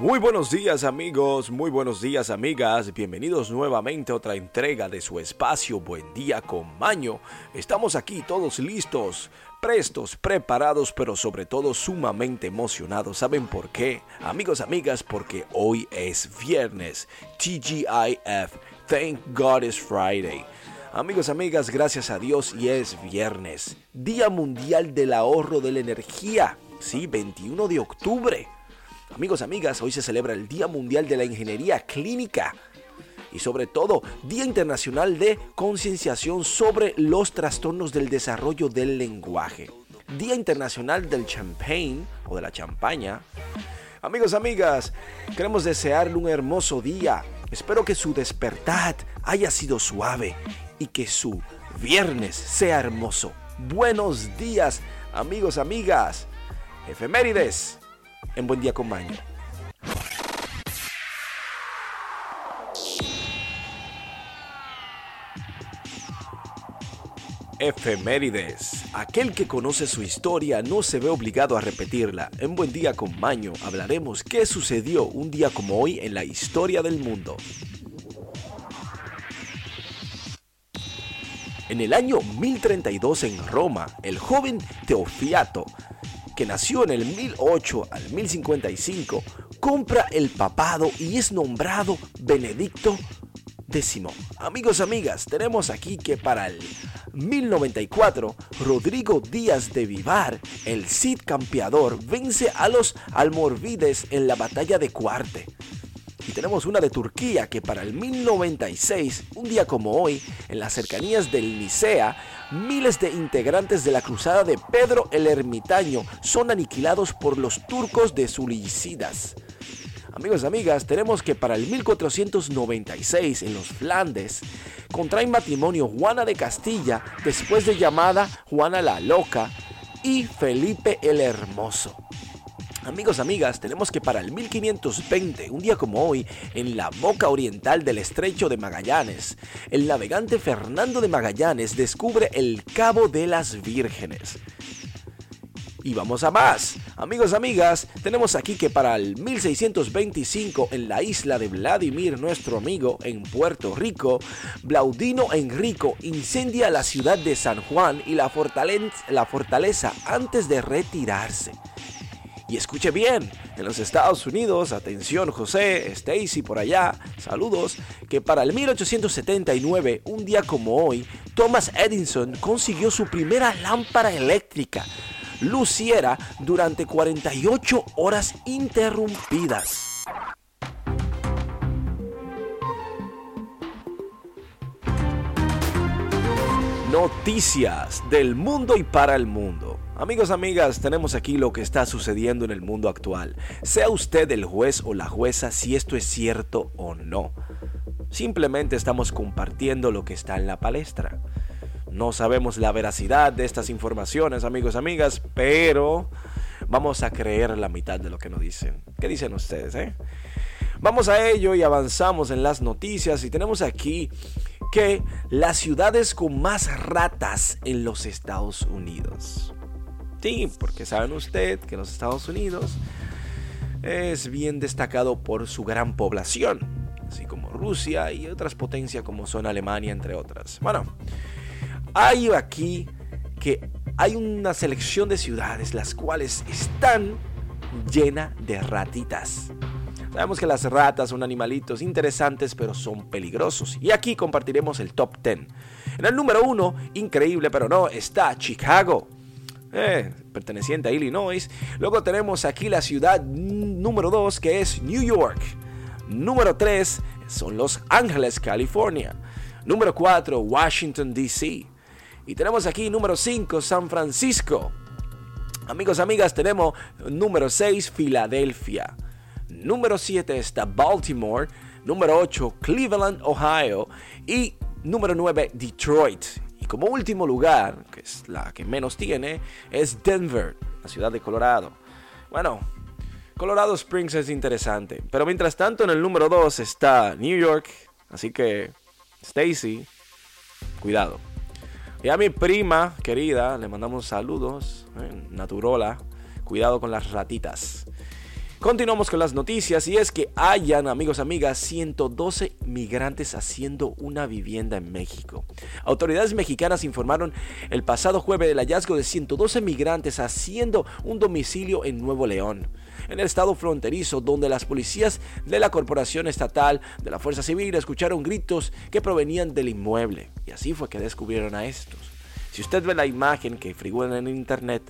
Muy buenos días amigos, muy buenos días amigas, bienvenidos nuevamente a otra entrega de su espacio Buen Día con Maño. Estamos aquí todos listos, prestos, preparados, pero sobre todo sumamente emocionados. ¿Saben por qué? Amigos, amigas, porque hoy es viernes, TGIF, Thank God it's Friday. Amigos, amigas, gracias a Dios y es viernes, Día Mundial del Ahorro de la Energía, sí, 21 de octubre. Amigos, amigas, hoy se celebra el Día Mundial de la Ingeniería Clínica y sobre todo Día Internacional de Concienciación sobre los trastornos del desarrollo del lenguaje. Día Internacional del Champagne o de la champaña. Amigos, amigas, queremos desearle un hermoso día. Espero que su despertar haya sido suave y que su viernes sea hermoso. Buenos días, amigos, amigas. Efemérides en Buen Día con Maño. Efemérides. Aquel que conoce su historia no se ve obligado a repetirla. En Buen Día con Maño hablaremos qué sucedió un día como hoy en la historia del mundo. En el año 1032 en Roma, el joven Teofiato que nació en el 1008 al 1055, compra el papado y es nombrado Benedicto X. Amigos, amigas, tenemos aquí que para el 1094, Rodrigo Díaz de Vivar, el Cid campeador, vence a los almorvides en la batalla de Cuarte. Y tenemos una de Turquía que para el 1096, un día como hoy, en las cercanías del Nicea, miles de integrantes de la cruzada de Pedro el Ermitaño son aniquilados por los turcos de Zulicidas. Amigos y amigas, tenemos que para el 1496 en los Flandes contraen matrimonio Juana de Castilla después de llamada Juana la Loca y Felipe el Hermoso. Amigos, amigas, tenemos que para el 1520, un día como hoy, en la boca oriental del estrecho de Magallanes, el navegante Fernando de Magallanes descubre el Cabo de las Vírgenes. Y vamos a más. Amigos, amigas, tenemos aquí que para el 1625 en la isla de Vladimir, nuestro amigo, en Puerto Rico, Blaudino Enrico incendia la ciudad de San Juan y la fortaleza, la fortaleza antes de retirarse. Y escuche bien, en los Estados Unidos, atención José, Stacy por allá, saludos, que para el 1879, un día como hoy, Thomas Edison consiguió su primera lámpara eléctrica. Luciera durante 48 horas interrumpidas. Noticias del mundo y para el mundo. Amigos, amigas, tenemos aquí lo que está sucediendo en el mundo actual. Sea usted el juez o la jueza si esto es cierto o no. Simplemente estamos compartiendo lo que está en la palestra. No sabemos la veracidad de estas informaciones, amigos, amigas, pero vamos a creer la mitad de lo que nos dicen. ¿Qué dicen ustedes, eh? Vamos a ello y avanzamos en las noticias y tenemos aquí que las ciudades con más ratas en los Estados Unidos. Porque saben usted que los Estados Unidos es bien destacado por su gran población, así como Rusia y otras potencias como son Alemania, entre otras. Bueno, hay aquí que hay una selección de ciudades las cuales están llenas de ratitas. Sabemos que las ratas son animalitos interesantes, pero son peligrosos. Y aquí compartiremos el top 10. En el número 1, increíble, pero no, está Chicago eh, perteneciente a Illinois. Luego tenemos aquí la ciudad número 2 que es New York. Número 3 son Los Ángeles, California. Número 4, Washington, D.C. Y tenemos aquí número 5, San Francisco. Amigos, amigas, tenemos número 6, Filadelfia. Número 7 está Baltimore. Número 8, Cleveland, Ohio. Y número 9, Detroit como último lugar, que es la que menos tiene, es Denver, la ciudad de Colorado. Bueno, Colorado Springs es interesante, pero mientras tanto en el número 2 está New York, así que Stacy, cuidado. Y a mi prima querida le mandamos saludos, eh, Naturola, cuidado con las ratitas. Continuamos con las noticias y es que hayan, amigos, amigas, 112 migrantes haciendo una vivienda en México. Autoridades mexicanas informaron el pasado jueves del hallazgo de 112 migrantes haciendo un domicilio en Nuevo León, en el estado fronterizo, donde las policías de la Corporación Estatal de la Fuerza Civil escucharon gritos que provenían del inmueble. Y así fue que descubrieron a estos. Si usted ve la imagen que figuran en internet,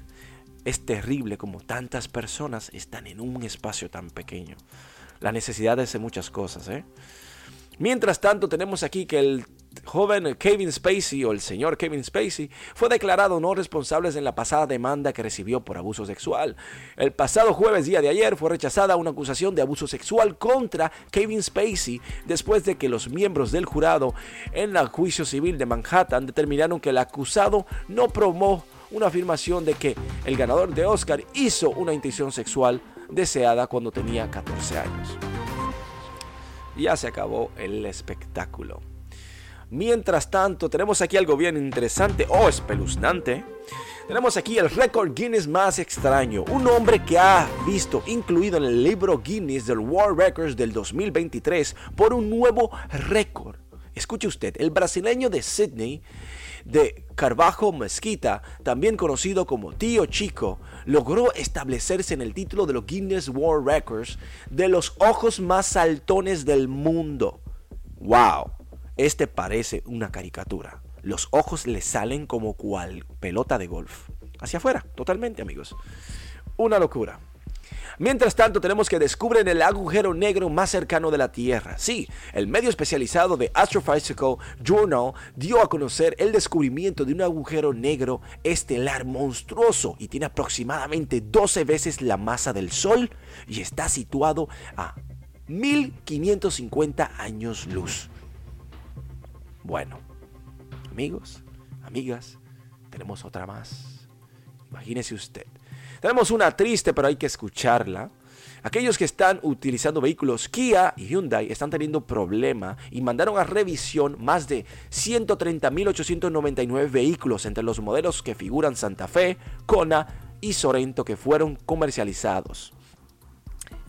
es terrible como tantas personas están en un espacio tan pequeño. La necesidad de hacer muchas cosas. ¿eh? Mientras tanto, tenemos aquí que el joven Kevin Spacey o el señor Kevin Spacey fue declarado no responsable en la pasada demanda que recibió por abuso sexual. El pasado jueves día de ayer fue rechazada una acusación de abuso sexual contra Kevin Spacey después de que los miembros del jurado en el juicio civil de Manhattan determinaron que el acusado no promó una afirmación de que el ganador de Oscar hizo una intención sexual deseada cuando tenía 14 años. Ya se acabó el espectáculo. Mientras tanto, tenemos aquí algo bien interesante o espeluznante. Tenemos aquí el récord Guinness más extraño. Un hombre que ha visto incluido en el libro Guinness del World Records del 2023 por un nuevo récord. Escuche usted, el brasileño de Sydney de Carvajo Mezquita, también conocido como Tío Chico, logró establecerse en el título de los Guinness World Records de los ojos más saltones del mundo. ¡Wow! Este parece una caricatura. Los ojos le salen como cual pelota de golf. Hacia afuera, totalmente amigos. Una locura. Mientras tanto, tenemos que descubren el agujero negro más cercano de la Tierra. Sí, el medio especializado de Astrophysical Journal dio a conocer el descubrimiento de un agujero negro estelar monstruoso y tiene aproximadamente 12 veces la masa del Sol y está situado a 1550 años luz. Bueno, amigos, amigas, tenemos otra más. Imagínese usted tenemos una triste, pero hay que escucharla. Aquellos que están utilizando vehículos Kia y Hyundai están teniendo problema y mandaron a revisión más de 130.899 vehículos entre los modelos que figuran Santa Fe, Kona y Sorento que fueron comercializados.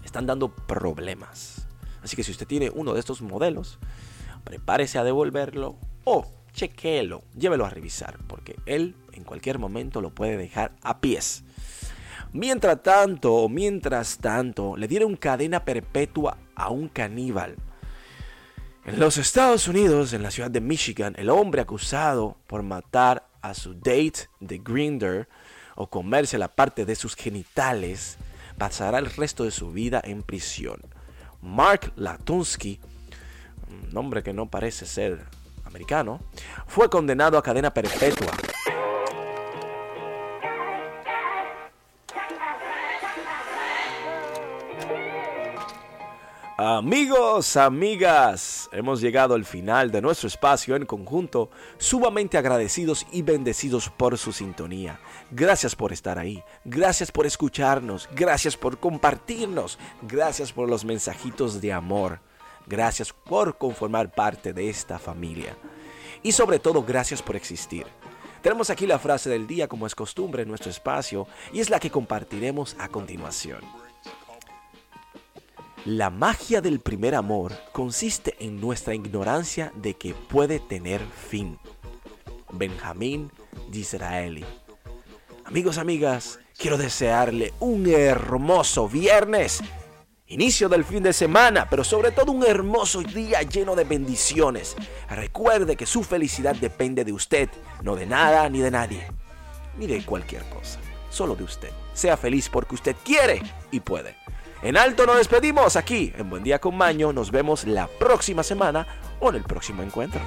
Están dando problemas. Así que si usted tiene uno de estos modelos, prepárese a devolverlo o chequéelo, llévelo a revisar, porque él en cualquier momento lo puede dejar a pies. Mientras tanto, mientras tanto, le dieron cadena perpetua a un caníbal. En los Estados Unidos, en la ciudad de Michigan, el hombre acusado por matar a su date de Grinder o comerse la parte de sus genitales pasará el resto de su vida en prisión. Mark Latunsky, un nombre que no parece ser americano, fue condenado a cadena perpetua Amigos, amigas, hemos llegado al final de nuestro espacio en conjunto, sumamente agradecidos y bendecidos por su sintonía. Gracias por estar ahí, gracias por escucharnos, gracias por compartirnos, gracias por los mensajitos de amor, gracias por conformar parte de esta familia y sobre todo gracias por existir. Tenemos aquí la frase del día como es costumbre en nuestro espacio y es la que compartiremos a continuación. La magia del primer amor consiste en nuestra ignorancia de que puede tener fin. Benjamín Disraeli. Amigos, amigas, quiero desearle un hermoso viernes, inicio del fin de semana, pero sobre todo un hermoso día lleno de bendiciones. Recuerde que su felicidad depende de usted, no de nada ni de nadie, ni de cualquier cosa, solo de usted. Sea feliz porque usted quiere y puede. En alto nos despedimos aquí en Buen Día con Maño. Nos vemos la próxima semana o en el próximo encuentro.